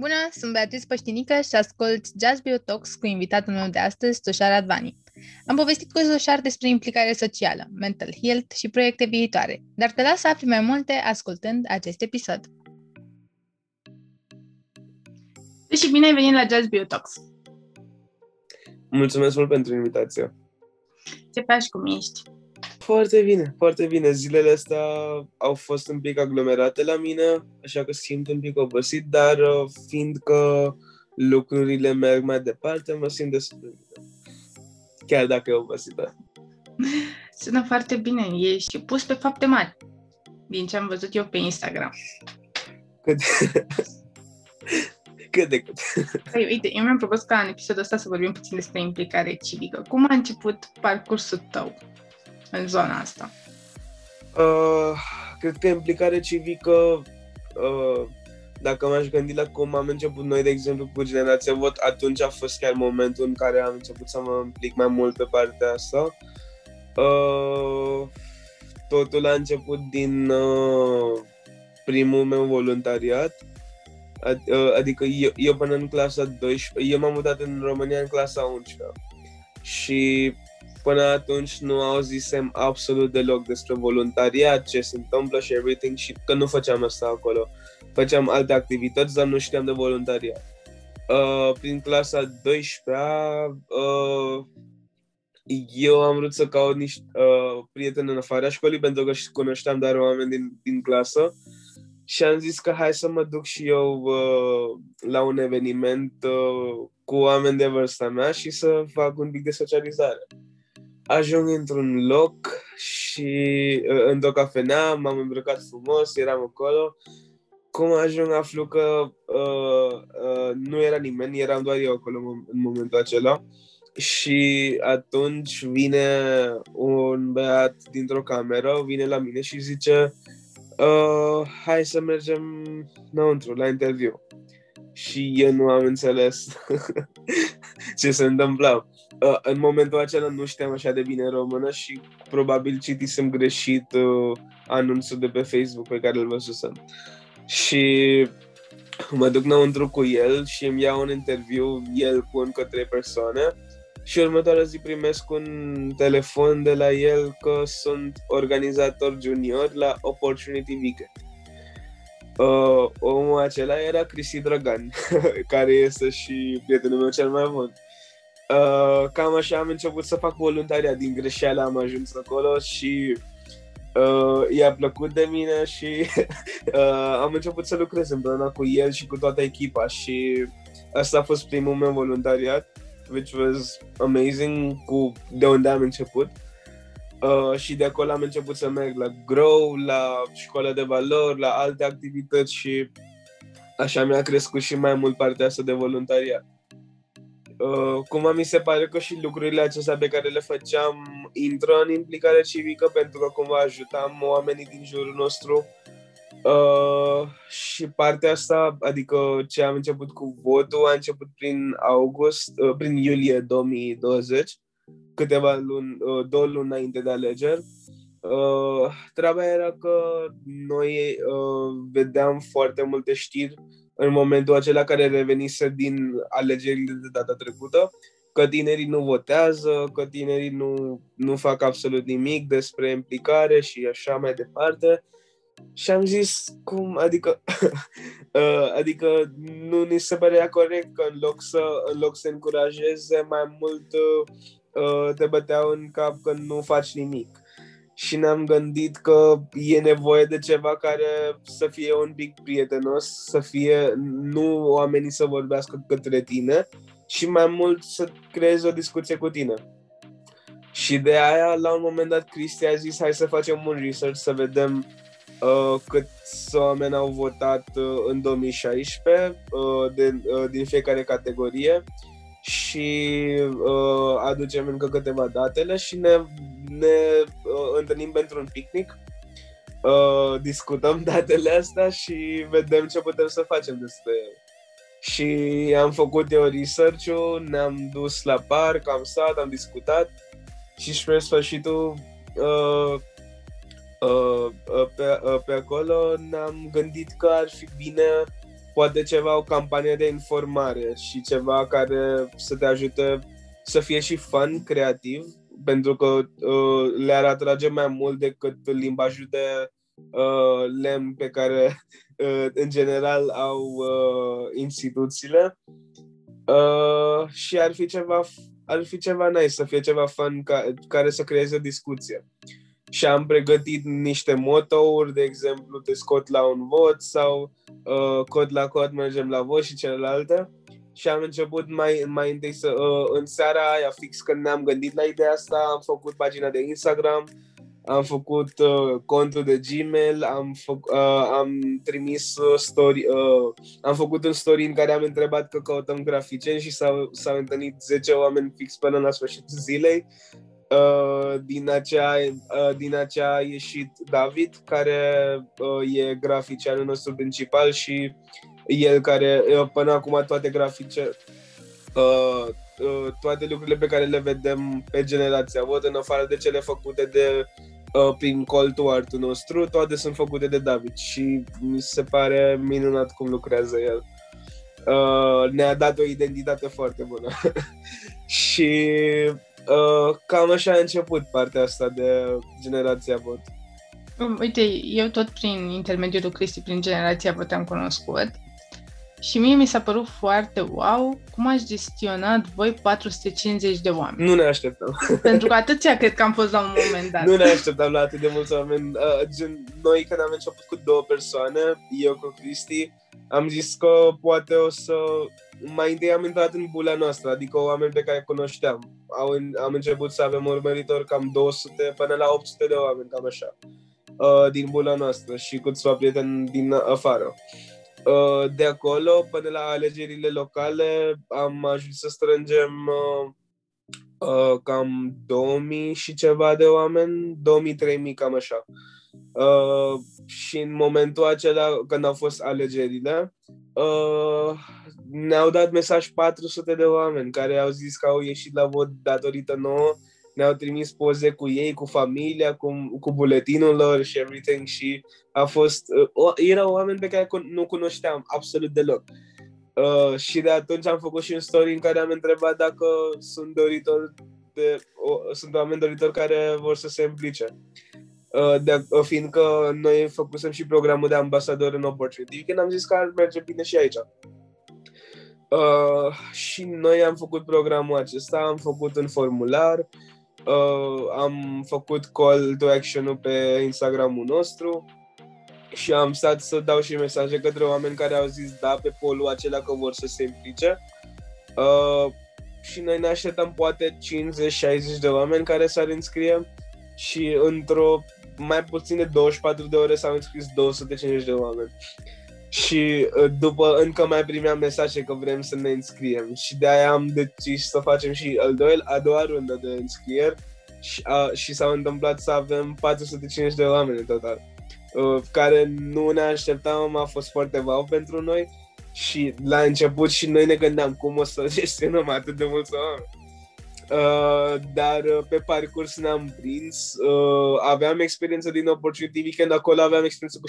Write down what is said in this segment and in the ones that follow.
Bună, sunt Beatrice Păștinică și ascult Jazz Biotox cu invitatul meu de astăzi, Soșar Advani. Am povestit cu Soșar despre implicare socială, mental health și proiecte viitoare, dar te las să afli mai multe ascultând acest episod. Și bine ai venit la Jazz Biotox! Mulțumesc mult pentru invitație! Ce faci, cum ești? Foarte bine, foarte bine. Zilele astea au fost un pic aglomerate la mine, așa că simt un pic obosit, dar uh, fiindcă lucrurile merg mai departe, mă simt destul de bine. Chiar dacă e obosită. Sună foarte bine. Ești pus pe fapte mari, din ce am văzut eu pe Instagram. Cât, cât de cât. Păi, uite, eu mi-am propus ca în episodul ăsta să vorbim puțin despre implicare civică. Cum a început parcursul tău în zona asta? Uh, cred că implicare civică, uh, dacă m-aș gândi la cum am început noi, de exemplu, cu Generația Vot, atunci a fost chiar momentul în care am început să mă implic mai mult pe partea asta. Uh, totul a început din uh, primul meu voluntariat, ad, uh, adică eu, eu până în clasa 12, eu m-am mutat în România în clasa 11 și Până atunci nu auzisem absolut deloc despre voluntariat, ce se întâmplă și everything și că nu făceam asta acolo. Făceam alte activități, dar nu știam de voluntariat. Uh, prin clasa 12 uh, eu am vrut să caut niște uh, prieteni în afara școlii pentru că cunoșteam doar oameni din, din clasă și am zis că hai să mă duc și eu uh, la un eveniment uh, cu oameni de vârsta mea și să fac un pic de socializare ajung într-un loc și uh, într-o cafenea, m-am îmbrăcat frumos, eram acolo. Cum ajung aflu că uh, uh, nu era nimeni, eram doar eu acolo în momentul acela. Și atunci vine un băiat dintr-o cameră, vine la mine și zice uh, hai să mergem înăuntru, la interviu. Și eu nu am înțeles ce se întâmpla uh, în momentul acela nu știam așa de bine română și probabil citisem greșit uh, anunțul de pe Facebook pe care îl văzusem. Și mă duc înăuntru cu el și îmi iau un interviu, el cu încă trei persoane și următoarea zi primesc un telefon de la el că sunt organizator junior la Opportunity Weekend. Uh, omul acela era Cristi Dragan, care este și prietenul meu cel mai bun. Uh, cam așa am început să fac voluntariat, din greșeală am ajuns acolo și uh, i-a plăcut de mine și uh, am început să lucrez împreună cu el și cu toată echipa și asta a fost primul meu voluntariat, which was amazing, cu de unde am început. Uh, și de acolo am început să merg la Grow, la școală de valori, la alte activități și așa mi-a crescut și mai mult partea asta de voluntariat. Uh, cum mi se pare că și lucrurile acestea pe care le făceam intră în implicare civică pentru că cumva ajutam oamenii din jurul nostru uh, și partea asta, adică ce am început cu votul, a început prin august, uh, prin iulie 2020, câteva luni, uh, două luni înainte de alegeri. Uh, treaba era că noi uh, vedeam foarte multe știri în momentul acela care revenise din alegerile de data trecută, că tinerii nu votează, că tinerii nu, nu fac absolut nimic despre implicare și așa mai departe. Și am zis, cum, adică, uh, adică nu ni se părea corect că în loc să, în loc să încurajeze mai mult uh, te băteau în cap că nu faci nimic și ne-am gândit că e nevoie de ceva care să fie un pic prietenos, să fie nu oamenii să vorbească către tine și mai mult să creezi o discuție cu tine. Și de aia, la un moment dat, Cristi a zis hai să facem un research, să vedem uh, câți oameni au votat uh, în 2016 uh, de, uh, din fiecare categorie și uh, aducem încă câteva datele și ne, ne uh, întâlnim pentru un picnic, uh, discutăm datele astea și vedem ce putem să facem despre ele. Și am făcut eu research-ul, ne-am dus la parc, am stat, am discutat și spre sfârșitul uh, uh, uh, pe, uh, pe acolo ne-am gândit că ar fi bine poate ceva, o campanie de informare și ceva care să te ajute să fie și fun, creativ, pentru că uh, le-ar atrage mai mult decât limbajul de uh, lemn pe care uh, în general au uh, instituțiile uh, și ar fi ceva ar fi ceva nice, să fie ceva fun ca, care să creeze o discuție. Și am pregătit niște motouri, de exemplu, te scot la un vot sau uh, cod la cod mergem la vot și celelalte. Și am început mai, mai întâi să, uh, în seara aia, fix când ne-am gândit la ideea asta, am făcut pagina de Instagram, am făcut uh, contul de Gmail, am, fă, uh, am trimis uh, story, uh, am făcut un story în care am întrebat că căutăm graficeni și s-au, s-au întâlnit 10 oameni fix până la sfârșitul zilei. Uh, din, acea, uh, din acea a ieșit David, care uh, e graficianul nostru principal și el care uh, până acum toate grafice uh, uh, toate lucrurile pe care le vedem pe generația văd în afară de cele făcute de uh, prin call to art nostru, toate sunt făcute de David și mi se pare minunat cum lucrează el. Uh, ne-a dat o identitate foarte bună. și uh, cam așa a început partea asta de generația vot. Uite, eu tot prin intermediul lui Cristi, prin generația vot am cunoscut și mie mi s-a părut foarte wow cum ați gestionat voi 450 de oameni. Nu ne așteptam. Pentru că atâția cred că am fost la un moment dat. Nu ne așteptam la atât de mulți oameni. Uh, gen, noi când am început cu două persoane, eu cu Cristi, am zis că poate o să... Mai întâi am intrat în bula noastră, adică oameni pe care cunoșteam. Au, am început să avem urmăritori cam 200 până la 800 de oameni, cam așa, uh, din bula noastră și câțiva prieteni din afară. Uh, de acolo până la alegerile locale am ajuns să strângem uh, uh, cam 2000 și ceva de oameni, 2000-3000 cam așa. Uh, și în momentul acela, când au fost alegerile, uh, ne-au dat mesaj 400 de oameni care au zis că au ieșit la vot datorită nouă ne-au trimis poze cu ei, cu familia, cu, cu buletinul lor și everything și a fost, uh, erau oameni pe care nu cunoșteam absolut deloc. Uh, și de atunci am făcut și un story în care am întrebat dacă sunt doritori de, uh, sunt oameni doritori care vor să se implice. Uh, de, uh, fiindcă noi făcusem și programul de ambasador în Opportunity, când am zis că ar merge bine și aici. Uh, și noi am făcut programul acesta, am făcut un formular, uh, am făcut call to action pe Instagramul nostru și am stat să dau și mesaje către oameni care au zis da pe polul acela că vor să se implice. Uh, și noi ne așteptăm poate 50-60 de oameni care s-ar înscrie și într-o mai puțin de 24 de ore s-au înscris 250 de oameni. Și uh, după încă mai primeam mesaje că vrem să ne înscriem. Și de aia am decis să facem și al doilea, a doua rundă de înscrieri. Și, a, și s-a întâmplat să avem 450 de oameni în total, uh, care nu ne așteptam, a fost foarte wow pentru noi. Și la început și noi ne gândeam cum o să gestionăm atât de mulți oameni. Uh, dar uh, pe parcurs ne-am prins. Uh, aveam experiență din Opportunity Weekend, acolo aveam experiență cu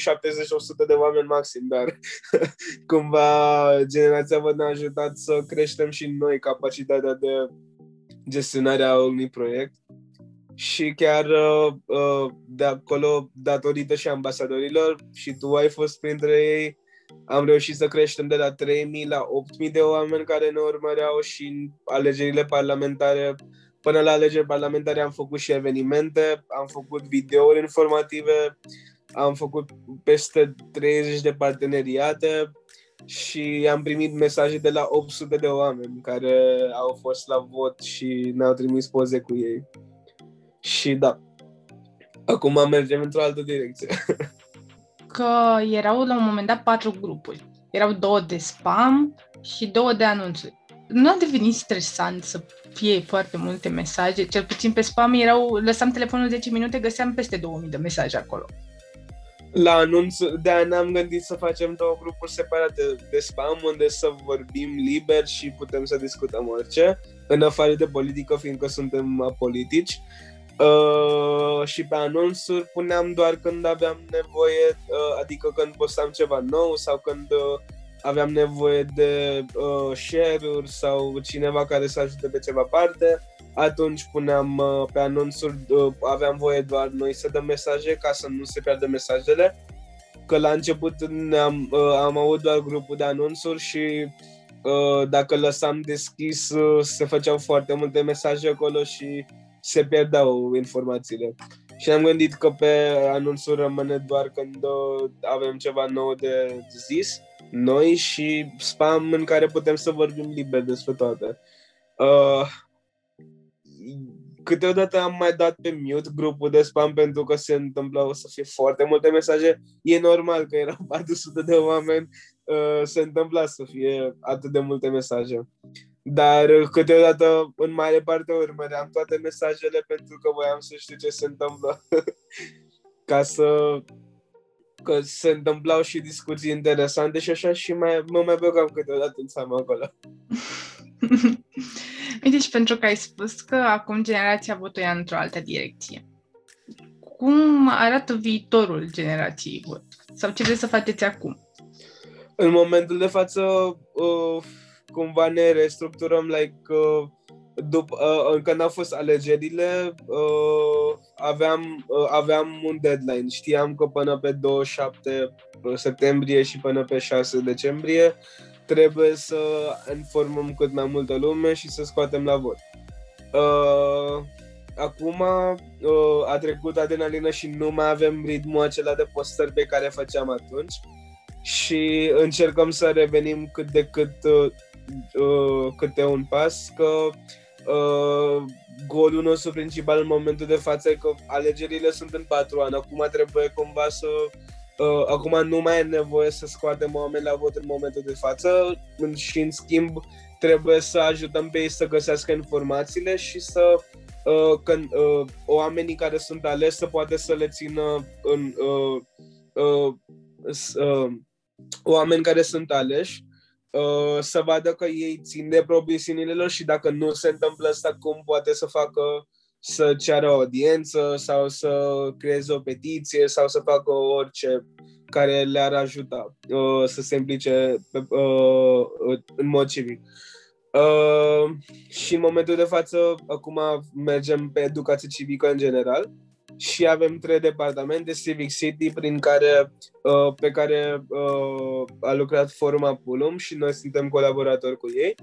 70-100 de oameni maxim, dar cumva generația vă ne-a ajutat să creștem și noi capacitatea de gestionare a unui proiect. Și chiar uh, uh, de acolo, datorită și ambasadorilor, și tu ai fost printre ei, am reușit să creștem de la 3.000 la 8.000 de oameni care ne urmăreau și în alegerile parlamentare. Până la alegeri parlamentare am făcut și evenimente, am făcut videouri informative, am făcut peste 30 de parteneriate și am primit mesaje de la 800 de oameni care au fost la vot și ne-au trimis poze cu ei. Și da, acum mergem într-o altă direcție. că erau la un moment dat patru grupuri. Erau două de spam și două de anunțuri. Nu a devenit stresant să fie foarte multe mesaje, cel puțin pe spam erau, lăsam telefonul 10 minute, găseam peste 2000 de mesaje acolo. La anunț, de aia ne-am gândit să facem două grupuri separate de spam, unde să vorbim liber și putem să discutăm orice, în afară de politică, fiindcă suntem apolitici. Uh, și pe anunțuri puneam doar când aveam nevoie, uh, adică când postam ceva nou sau când uh, aveam nevoie de uh, share-uri sau cineva care să ajute pe ceva parte, atunci puneam uh, pe anunțuri, uh, aveam voie doar noi să dăm mesaje ca să nu se pierdă mesajele, că la început am, uh, am avut doar grupul de anunțuri și uh, dacă lăsam deschis uh, se făceau foarte multe mesaje acolo și se pierdeau informațiile. Și am gândit că pe anunțuri rămâne doar când uh, avem ceva nou de zis, noi și spam în care putem să vorbim liber despre toate. Uh, câteodată am mai dat pe mute grupul de spam pentru că se întâmplau să fie foarte multe mesaje. E normal că erau 400 de oameni, uh, se întâmpla să fie atât de multe mesaje. Dar câteodată, în mare parte, urmăream toate mesajele pentru că voiam să știu ce se întâmplă. Ca să... Că se întâmplau și discuții interesante și așa și mai, mă mai băgam câteodată în seama acolo. Deci, pentru că ai spus că acum generația votul ia într-o altă direcție. Cum arată viitorul generației vot? Sau ce vreți să faceți acum? În momentul de față, uh, cumva ne restructurăm, like, uh, după, uh, când au fost alegerile, uh, aveam, uh, aveam un deadline. Știam că până pe 27 septembrie și până pe 6 decembrie trebuie să informăm cât mai multă lume și să scoatem la vot. Uh, acum uh, a trecut adrenalină și nu mai avem ritmul acela de postări pe care făceam atunci și încercăm să revenim cât de cât uh, uh, câte un pas, că uh, golul nostru principal în momentul de față e că alegerile sunt în patru ani, acum trebuie cumva să Uh, acum nu mai e nevoie să scoatem oameni la vot în momentul de față. Și în schimb trebuie să ajutăm pe ei să găsească informațiile și să uh, când, uh, oamenii care sunt aleși să poate să le țină în uh, uh, uh, oameni care sunt aleși uh, să vadă că ei țin de promisiunile lor și dacă nu se întâmplă asta, cum poate să facă să ceară o audiență sau să creeze o petiție sau să facă orice care le-ar ajuta uh, să se implice pe, uh, în mod civic. Uh, și în momentul de față, acum mergem pe educație civică în general și avem trei departamente, Civic City, prin care, uh, pe care uh, a lucrat Forma Pulum și noi suntem colaboratori cu ei.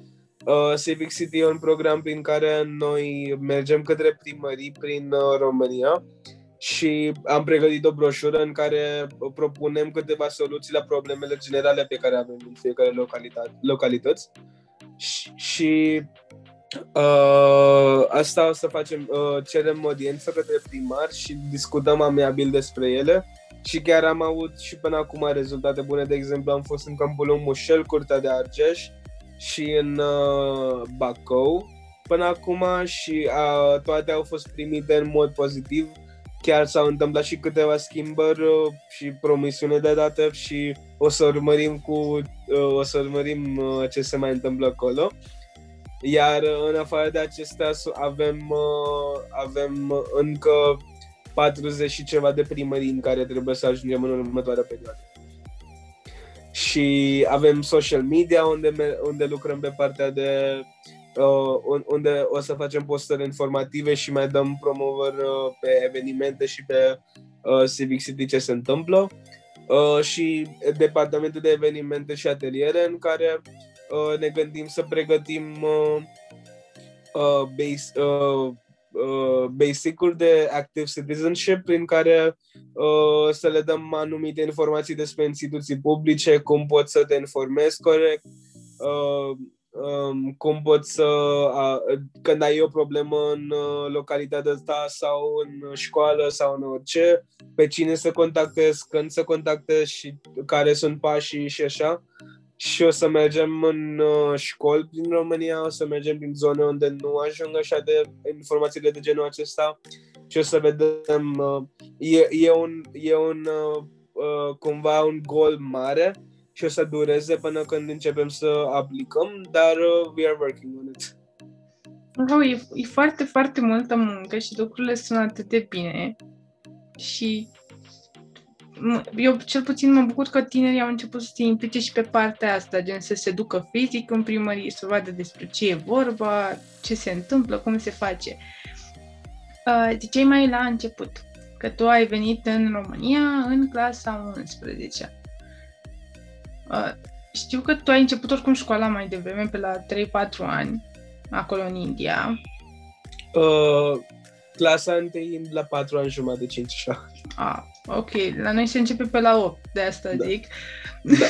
Uh, Civic City e un program prin care noi mergem către primării prin uh, România și am pregătit o broșură în care propunem câteva soluții la problemele generale pe care avem în fiecare localitate, localități. Și, și uh, asta o să facem, uh, cerem audiență către primar și discutăm amiabil despre ele și chiar am avut și până acum rezultate bune. De exemplu, am fost în Câmpul Mușel, Curtea de Argeș, și în uh, Bacău până acum și uh, toate au fost primite în mod pozitiv. Chiar s-au întâmplat și câteva schimbări uh, și promisiune de dată și o să urmărim cu uh, o să urmărim uh, ce se mai întâmplă acolo. Iar uh, în afară de acestea avem, uh, avem încă 40 și ceva de primării în care trebuie să ajungem în următoarea perioadă. Și avem social media unde, unde lucrăm pe partea de uh, unde o să facem postări informative și mai dăm promovări uh, pe evenimente și pe uh, Civic City ce se întâmplă. Uh, și departamentul de evenimente și ateliere în care uh, ne gândim să pregătim uh, uh, base, uh, uh, basic-uri de active citizenship prin care uh, să le dăm anumite informații despre instituții publice, cum poți să te informezi corect, uh, um, cum poți să, uh, când ai o problemă în uh, localitatea ta sau în școală sau în orice, pe cine să contactezi, când să contactezi și care sunt pașii și așa. Uh, și o să mergem în uh, școli din România, o să mergem prin zone unde nu ajung așa de informațiile de genul acesta și o să vedem, uh, e, e un, e un uh, uh, cumva un gol mare și o să dureze până când începem să aplicăm, dar uh, we are working on it. Oh, e, e foarte, foarte multă muncă și lucrurile sunt atât de bine și eu cel puțin mă bucur că tinerii au început să se implice și pe partea asta, gen să se ducă fizic în primărie, să vadă despre ce e vorba, ce se întâmplă, cum se face. Uh, ce mai la început, că tu ai venit în România în clasa 11 uh, Știu că tu ai început oricum școala mai devreme, pe la 3-4 ani, acolo în India. Uh, clasa 1 la 4 ani jumătate, de 5 așa. Ah, ok. La noi se începe pe la 8, de asta da. zic. Da.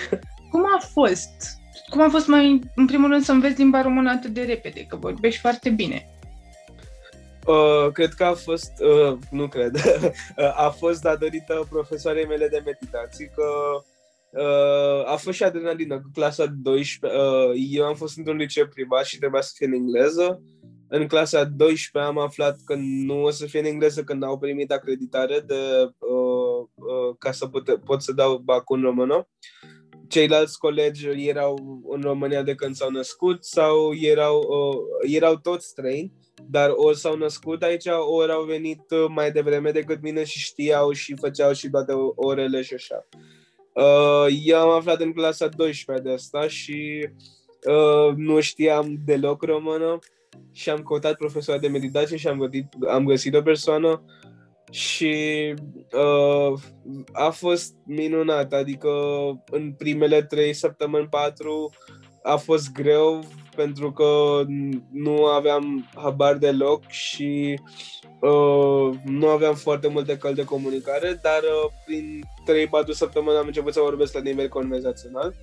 Cum a fost? Cum a fost mai, în primul rând, să înveți limba română atât de repede? Că vorbești foarte bine. Uh, cred că a fost, uh, nu cred, a fost datorită profesoarei mele de meditații, că uh, a fost și adrenalină. Cu clasa 12, uh, eu am fost într-un liceu privat și trebuia să fie în engleză în clasa 12 am aflat că nu o să fie în engleză când au primit acreditare de, uh, uh, ca să pute, pot să dau bacul în română. Ceilalți colegi erau în România de când s-au născut sau erau, uh, erau toți străini, dar ori s-au născut aici, ori au venit uh, mai devreme decât mine și știau și făceau și toate orele și așa. Uh, eu am aflat în clasa 12 de asta și uh, nu știam deloc română și am căutat profesor de meditație și am găsit, am găsit o persoană și uh, a fost minunat, adică în primele trei săptămâni, patru, a fost greu pentru că nu aveam habar deloc și uh, nu aveam foarte multe căl de comunicare, dar uh, prin 3-4 săptămâni am început să vorbesc la nivel conversațional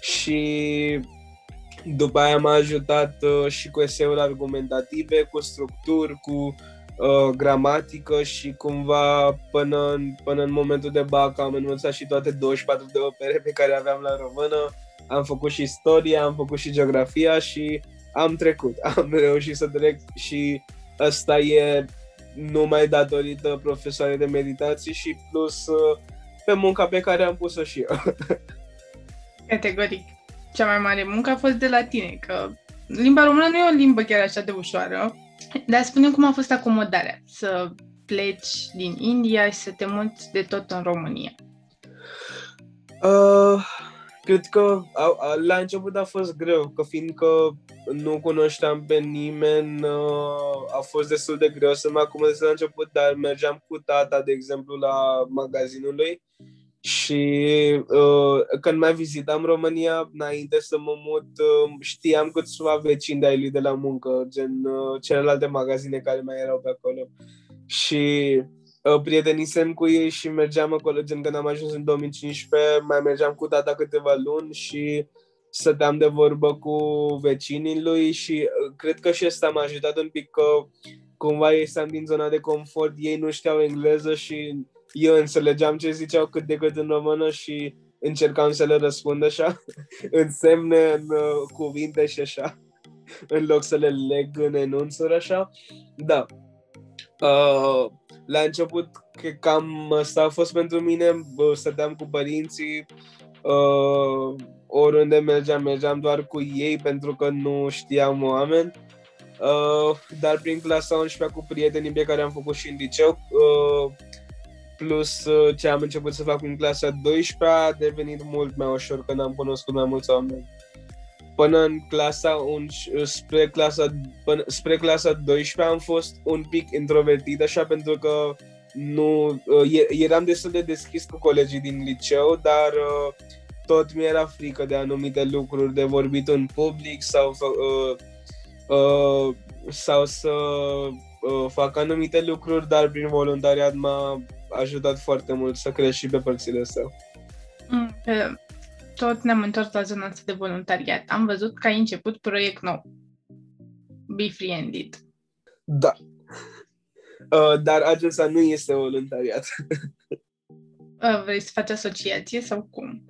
și după aia m-a ajutat uh, și cu eseuri argumentative, cu structuri, cu uh, gramatică și cumva până în, până în momentul de bac am învățat și toate 24 de opere pe care aveam la română. Am făcut și istoria, am făcut și geografia și am trecut. Am reușit să trec și asta e numai datorită profesoarei de meditații și plus uh, pe munca pe care am pus-o și eu. Categoric cea mai mare muncă a fost de la tine, că limba română nu e o limbă chiar așa de ușoară. Dar spune cum a fost acomodarea, să pleci din India și să te muți de tot în România. Uh, cred că a, a, la început a fost greu, că fiindcă nu cunoșteam pe nimeni, uh, a fost destul de greu să mă acomodez la început, dar mergeam cu tata, de exemplu, la magazinul lui și uh, când mai vizitam România, înainte să mă mut, uh, știam câțiva vecini de-ai lui de la muncă, gen uh, celelalte magazine care mai erau pe acolo. Și uh, prietenisem cu ei și mergeam acolo, gen când am ajuns în 2015, mai mergeam cu tata câteva luni și stăteam de vorbă cu vecinii lui și uh, cred că și asta m-a ajutat un pic că cumva ieșeam din zona de confort, ei nu știau engleză și eu înțelegeam ce ziceau cât de cât în română și încercam să le răspund așa, în semne, în uh, cuvinte și așa, în loc să le leg în enunțuri așa. Da. Uh, la început, că cam asta a fost pentru mine, stăteam cu părinții, uh, oriunde mergeam, mergeam doar cu ei pentru că nu știam oameni. Uh, dar prin clasa 11 cu prietenii pe care am făcut și în liceu, uh, plus uh, ce am început să fac în clasa 12 a devenit mult mai ușor când am cunoscut mai mulți oameni. Până în clasa un, uh, spre clasa până, spre clasa 12 am fost un pic introvertit așa pentru că nu uh, eram destul de deschis cu colegii din liceu, dar tot mi era frică de anumite lucruri, de vorbit în public sau uh, uh, sau să uh, fac anumite lucruri, dar prin voluntariat m-a ajutat foarte mult să cresc și pe părțile astea. Mm, tot ne-am întors la zona asta de voluntariat. Am văzut că ai început proiect nou. Be Friended. Da. Uh, dar acesta nu este voluntariat. uh, vrei să faci asociație sau cum?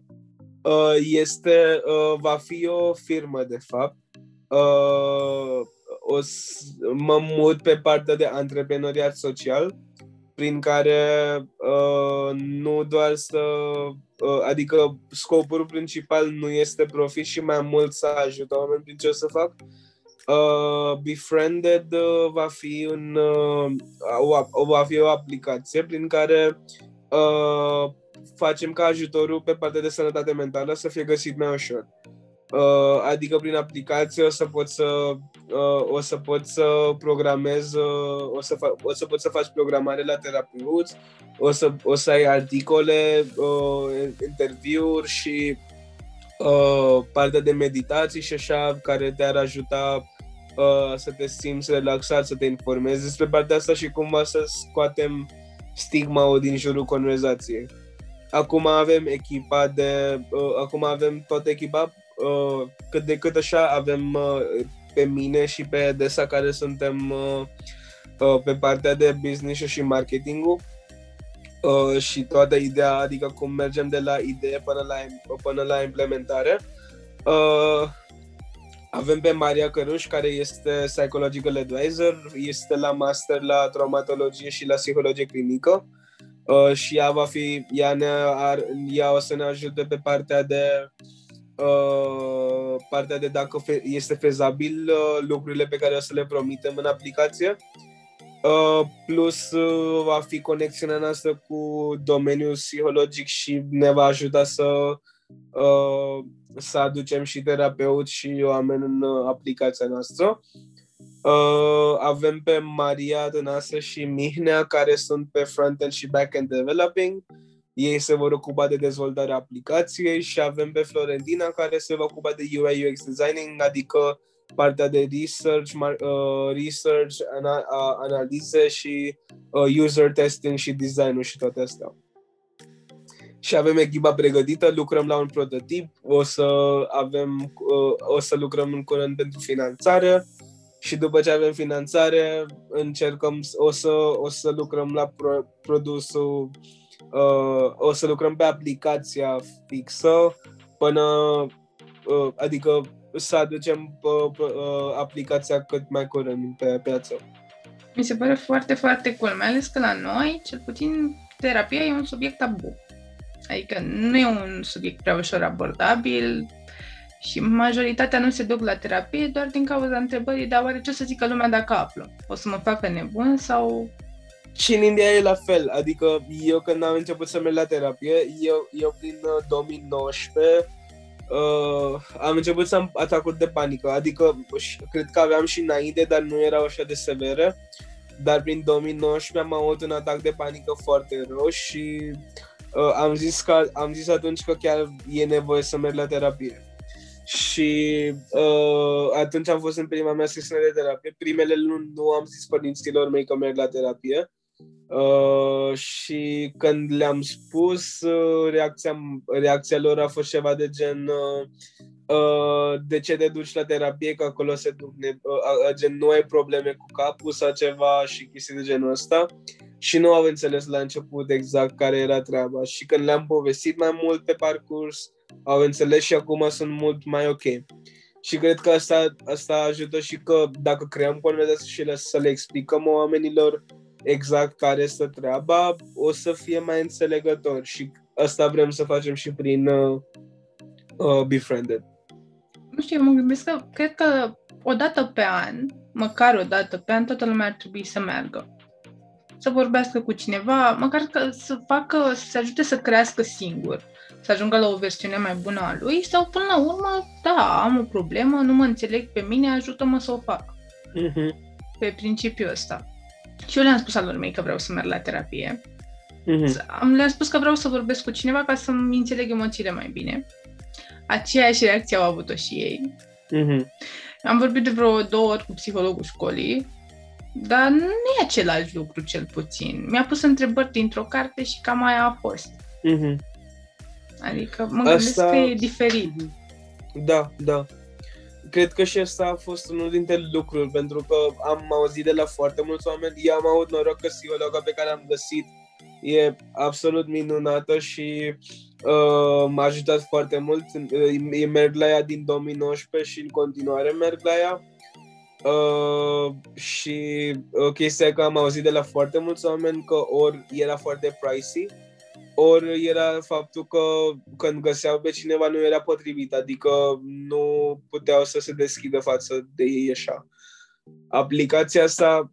Uh, este, uh, va fi o firmă, de fapt. Uh, o s- mă mut pe partea de antreprenoriat social prin care uh, nu doar să. Uh, adică scopul principal nu este profit și mai mult să ajut oameni prin ce o să fac. Uh, Befriended uh, va fi un uh, o, va fi o aplicație prin care uh, facem ca ajutorul pe partea de sănătate mentală să fie găsit mai ușor. Uh, adică prin aplicație o să poți să uh, o să poți să programezi uh, o, să fa- o să poți să faci programare la terapeuți, o să, o să ai articole, uh, interviuri și uh, partea de meditații și așa care te-ar ajuta uh, să te simți relaxat, să te informezi despre partea asta și cumva să scoatem stigma-ul din jurul conversației. Acum avem echipa de, uh, acum avem toată echipa, uh, cât de cât așa avem uh, pe mine și pe Desa care suntem uh, uh, pe partea de business și marketingul uh, și toată ideea, adică cum mergem de la idee până la, până la implementare. Uh, avem pe Maria Căruș, care este psychological advisor, este la master la traumatologie și la psihologie clinică uh, și ea va fi, ea, ne ar, ea o să ne ajute pe partea de uh, partea de dacă fe, este fezabil uh, lucrurile pe care o să le promitem în aplicație. Uh, plus uh, va fi conexiunea noastră cu domeniul psihologic și ne va ajuta să uh, să aducem și terapeuți și oameni în uh, aplicația noastră. Uh, avem pe Maria Dănasă și Mihnea care sunt pe front-end și back-end developing. Ei se vor ocupa de dezvoltarea aplicației și avem pe Florentina care se va ocupa de UI UX designing, adică partea de research, uh, research, ana- analize și uh, user testing și design și toate astea. Și avem echipa pregătită, lucrăm la un prototip, o să avem, o să lucrăm în curând pentru finanțare și după ce avem finanțare încercăm, o să, o să lucrăm la pro, produsul, uh, o să lucrăm pe aplicația fixă până, uh, adică să aducem uh, uh, aplicația cât mai curând pe piață. Mi se pare foarte, foarte cool, mai ales că la noi, cel puțin, terapia e un subiect tabu. Adică nu e un subiect prea ușor abordabil și majoritatea nu se duc la terapie doar din cauza întrebării, dar oare ce o să zică lumea dacă află? O să mă facă nebun sau... Și în India e la fel, adică eu când am început să merg la terapie, eu, eu prin 2019 uh, uh, am început să am atacuri de panică, adică cred că aveam și înainte, dar nu erau așa de severe, dar prin 2019 am avut un atac de panică foarte rău și uh, am, zis că, am zis atunci că chiar e nevoie să merg la terapie. Și uh, atunci am fost în prima mea sesiune de terapie. Primele luni nu am zis părinților mei că merg la terapie. Uh, și când le-am spus, uh, reacția, reacția lor a fost ceva de gen uh, uh, de ce te duci la terapie, că acolo se duc, ne, uh, gen nu ai probleme cu capul sau ceva și chestii de genul ăsta și nu au înțeles la început exact care era treaba și când le-am povestit mai mult pe parcurs, au înțeles și acum sunt mult mai ok. Și cred că asta, asta ajută și că dacă creăm conversații și le, să le explicăm oamenilor exact care este treaba, o să fie mai înțelegători și asta vrem să facem și prin uh, uh, Befriended. Nu știu, mă gândesc că cred că o dată pe an, măcar o dată pe an, toată lumea ar trebui să meargă să vorbească cu cineva, măcar că să facă, să se ajute să crească singur, să ajungă la o versiune mai bună a lui sau până la urmă, da, am o problemă, nu mă înțeleg pe mine, ajută-mă să o fac. Uh-huh. Pe principiul ăsta. Și eu le-am spus alor mei că vreau să merg la terapie. Uh-huh. Am, le-am spus că vreau să vorbesc cu cineva ca să-mi înțeleg emoțiile mai bine. Aceeași reacție au avut-o și ei. Uh-huh. Am vorbit de vreo două ori cu psihologul școlii dar nu e același lucru, cel puțin. Mi-a pus întrebări dintr-o carte și cam aia a fost. Mm-hmm. Adică mă Asta... gândesc că e diferit. Da, da. Cred că și asta a fost unul dintre lucruri, pentru că am auzit de la foarte mulți oameni. Eu am avut noroc că psihologa pe care am găsit e absolut minunată și uh, m-a ajutat foarte mult. Uh, merg la ea din 2019 și în continuare merg la ea. Uh, și uh, chestia că am auzit de la foarte mulți oameni că ori era foarte pricey, ori era faptul că când găseau pe cineva nu era potrivit, adică nu puteau să se deschidă față de ei așa. Aplicația asta,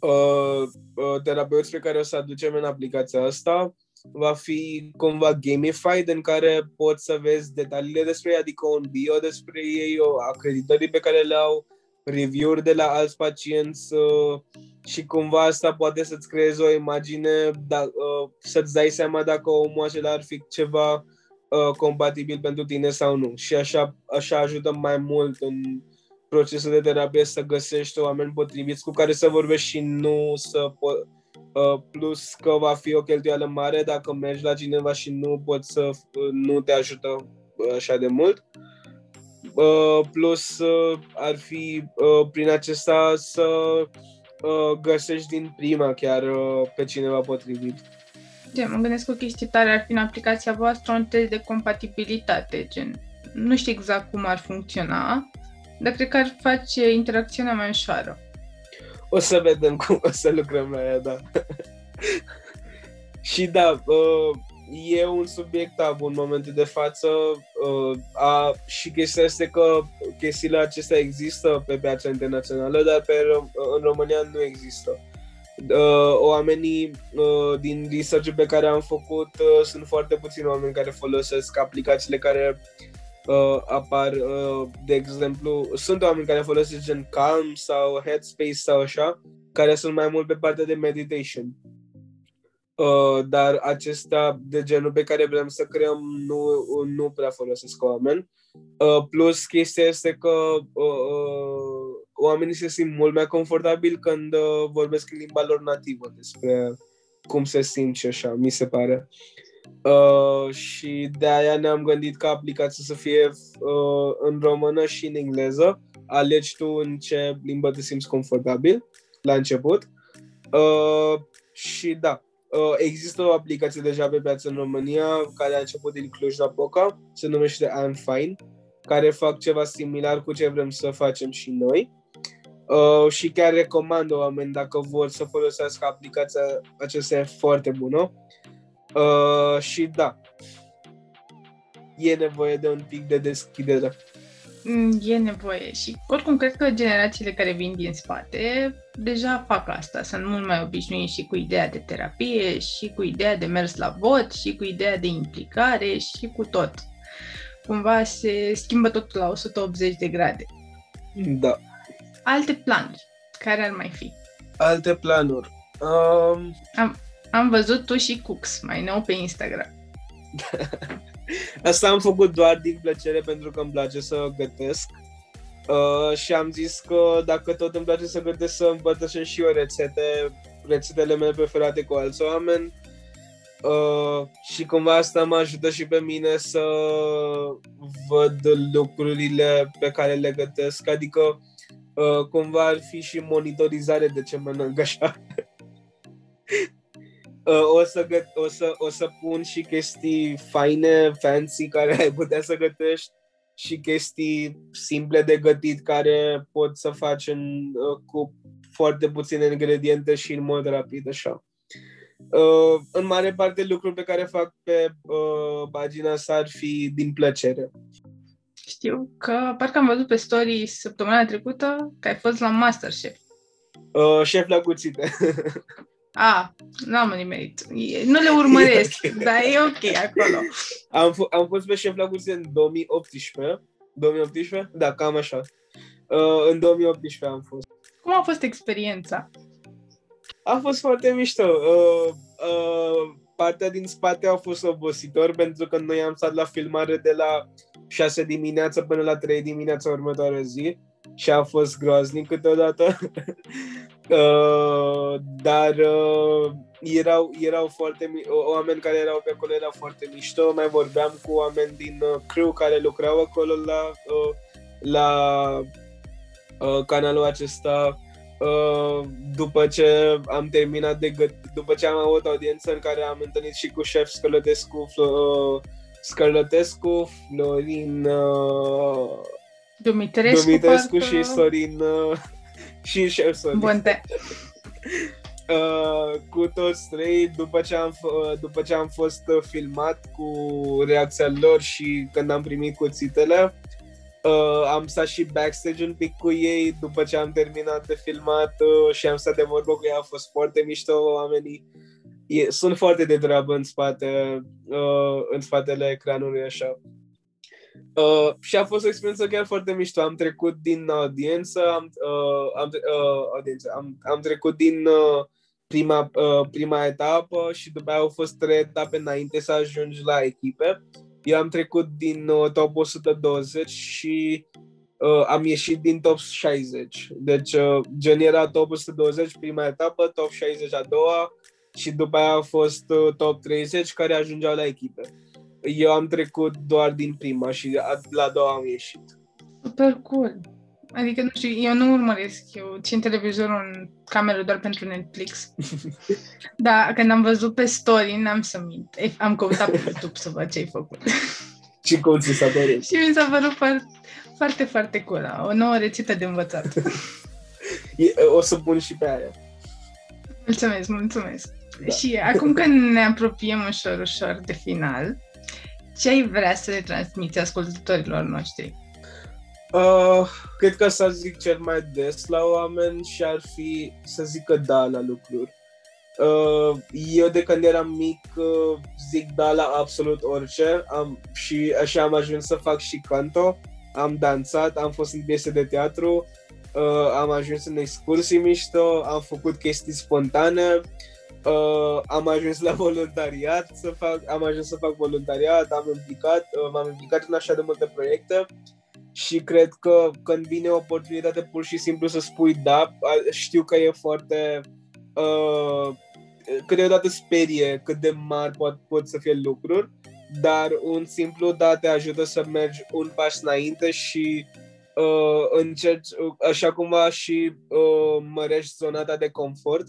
uh, uh, terapeuți pe care o să aducem în aplicația asta, va fi cumva gamified în care poți să vezi detaliile despre ei, adică un bio despre ei, o acreditării pe care le au, review-uri de la alți pacienți uh, și cumva asta poate să-ți creeze o imagine, da, uh, să-ți dai seama dacă omul acela ar fi ceva uh, compatibil pentru tine sau nu. Și așa, așa ajută mai mult în procesul de terapie să găsești oameni potriviți cu care să vorbești și nu să po- Uh, plus că va fi o cheltuială mare dacă mergi la cineva și nu poți să uh, nu te ajută uh, așa de mult. Plus ar fi prin acesta să găsești din prima chiar pe cineva potrivit. De, mă gândesc că o chestie tare ar fi în aplicația voastră un test de compatibilitate, gen. Nu știu exact cum ar funcționa, dar cred că ar face interacțiunea mai ușoară. O să vedem cum o să lucrăm la ea, da. și da, uh, e un subiect tabu în momentul de față uh, a, și chestia este că chestiile acestea există pe piața internațională, dar pe, în România nu există. Uh, oamenii uh, din research pe care am făcut uh, sunt foarte puțini oameni care folosesc aplicațiile care uh, apar, uh, de exemplu, sunt oameni care folosesc gen Calm sau Headspace sau așa, care sunt mai mult pe partea de meditation. Uh, dar acesta de genul pe care vrem să creăm nu, nu prea folosesc oameni. Uh, plus chestia este că uh, uh, oamenii se simt mult mai confortabil când uh, vorbesc în limba lor nativă despre cum se simt și așa, mi se pare. Uh, și de aia ne-am gândit ca aplicația să fie uh, în română și în engleză. Alegi tu în ce limbă te simți confortabil la început. Uh, și da, uh, există o aplicație deja pe piață în România care a început din Cluj-Napoca, se numește I'm Fine, care fac ceva similar cu ce vrem să facem și noi. Uh, și chiar recomand oameni dacă vor să folosească aplicația aceasta e foarte bună. Uh, și da, e nevoie de un pic de deschidere. Mm, e nevoie și oricum cred că generațiile care vin din spate deja fac asta, sunt mult mai obișnuiți și cu ideea de terapie și cu ideea de mers la vot și cu ideea de implicare și cu tot. Cumva se schimbă totul la 180 de grade. Da. Alte planuri, care ar mai fi? Alte planuri. Um... Am, am văzut tu și cooks mai nou pe Instagram. Asta am făcut doar din plăcere pentru că îmi place să gătesc. Uh, și am zis că dacă tot îmi place să gătesc să împărtășesc și eu rețete, rețetele mele preferate cu alți oameni. Uh, și cumva asta mă ajută și pe mine să văd lucrurile pe care le gătesc, adică uh, cumva ar fi și monitorizare de ce mănânc așa. Uh, o, să găt- o, să, o să pun și chestii faine, fancy, care ai putea să gătești și chestii simple de gătit care pot să faci în, uh, cu foarte puține ingrediente și în mod rapid, așa. Uh, în mare parte lucruri pe care fac pe uh, pagina sa ar fi din plăcere. Știu că parcă am văzut pe story săptămâna trecută că ai fost la Masterchef. Uh, șef la cuțite. A, n-am nimerit. Nu le urmăresc, okay. dar e ok acolo. Am, f- am fost pe șef la curse în 2018. 2018? Da, cam așa. Uh, în 2018 am fost. Cum a fost experiența? A fost foarte mișto. Uh, uh, partea din spate a fost obositor pentru că noi am stat la filmare de la 6 dimineața până la 3 dimineața următoarea zi și a fost groaznic câteodată. uh, dar uh, erau, erau foarte oameni care erau pe acolo erau foarte mișto. Mai vorbeam cu oameni din uh, crew care lucrau acolo la, uh, la uh, canalul acesta. Uh, după ce am terminat de găt, după ce am avut audiență în care am întâlnit și cu șef Scălătescu, uh, Scălătescu, Florin uh, Dumitrescu, Dumitrescu și Sorin uh, și șef Sorin. Bunte. Uh, cu toți trei, după ce, am, uh, după ce am fost uh, filmat cu reacția lor și când am primit cuțitele, uh, am stat și backstage un pic cu ei după ce am terminat de filmat uh, și am stat de vorbă cu ei, a fost foarte mișto oamenii. e, sunt foarte de treabă în spate, uh, în spatele ecranului așa. Uh, și a fost o experiență chiar foarte mișto. Am trecut din audiență, am, uh, am, uh, audiență, am, am trecut din uh, prima, uh, prima etapă și după aia au fost trei etape înainte să ajungi la echipe. Eu am trecut din uh, top 120 și uh, am ieșit din top 60. Deci, uh, gen era top 120 prima etapă, top 60 a doua și după aia a fost uh, top 30 care ajungeau la echipe. Eu am trecut doar din prima și la a doua am ieșit. Super cool. Adică, nu știu, eu nu urmăresc, eu țin televizorul în cameră doar pentru Netflix. Dar când am văzut pe story, n-am să mint. Am căutat pe YouTube să văd ce ai făcut. Și cum ți s-a părut? și mi s-a părut foarte, foarte, foarte cool. O nouă rețetă de învățat. o să pun și pe aia. Mulțumesc, mulțumesc. Da. Și acum când ne apropiem ușor, ușor de final, ce ai vrea să le transmiți ascultătorilor noștri? Uh, cred că să zic cel mai des la oameni și ar fi să zică da la lucruri. Uh, eu de când eram mic uh, zic da la absolut orice am, și așa am ajuns să fac și canto. Am dansat, am fost în piese de teatru, uh, am ajuns în excursii mișto, am făcut chestii spontane, uh, am ajuns la voluntariat, să fac, am ajuns să fac voluntariat, am implicat, uh, m-am implicat în așa de multe proiecte și cred că când vine oportunitate pur și simplu să spui da, știu că e foarte uh, câteodată sperie cât de mari pot, pot să fie lucruri, dar un simplu da te ajută să mergi un pas înainte și uh, încerci, așa cumva și uh, mărești zona ta de confort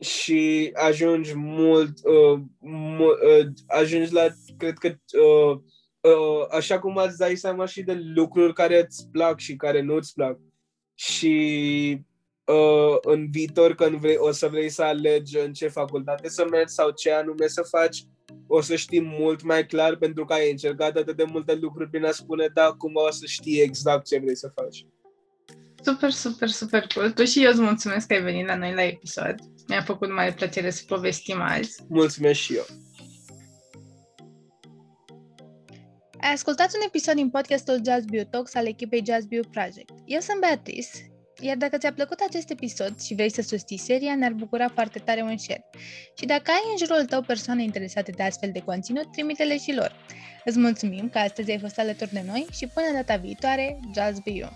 și ajungi mult, uh, mu- uh, ajungi la, cred că, uh, uh, așa cum ați dai seama și de lucruri care îți plac și care nu îți plac. Și uh, în viitor, când vrei, o să vrei să alegi în ce facultate să mergi sau ce anume să faci, o să știi mult mai clar pentru că ai încercat atât de multe lucruri prin a spune da, cum o să știi exact ce vrei să faci. Super, super, super cool. Tu și eu îți mulțumesc că ai venit la noi la episod. Mi-a făcut mare plăcere să povestim azi. Mulțumesc și eu. Ai ascultat un episod din podcastul Jazz Bio Talks al echipei Jazz Bio Project. Eu sunt Beatrice, iar dacă ți-a plăcut acest episod și vrei să susții seria, ne-ar bucura foarte tare un share. Și dacă ai în jurul tău persoane interesate de astfel de conținut, trimite-le și lor. Îți mulțumim că astăzi ai fost alături de noi și până data viitoare, Jazz Bio!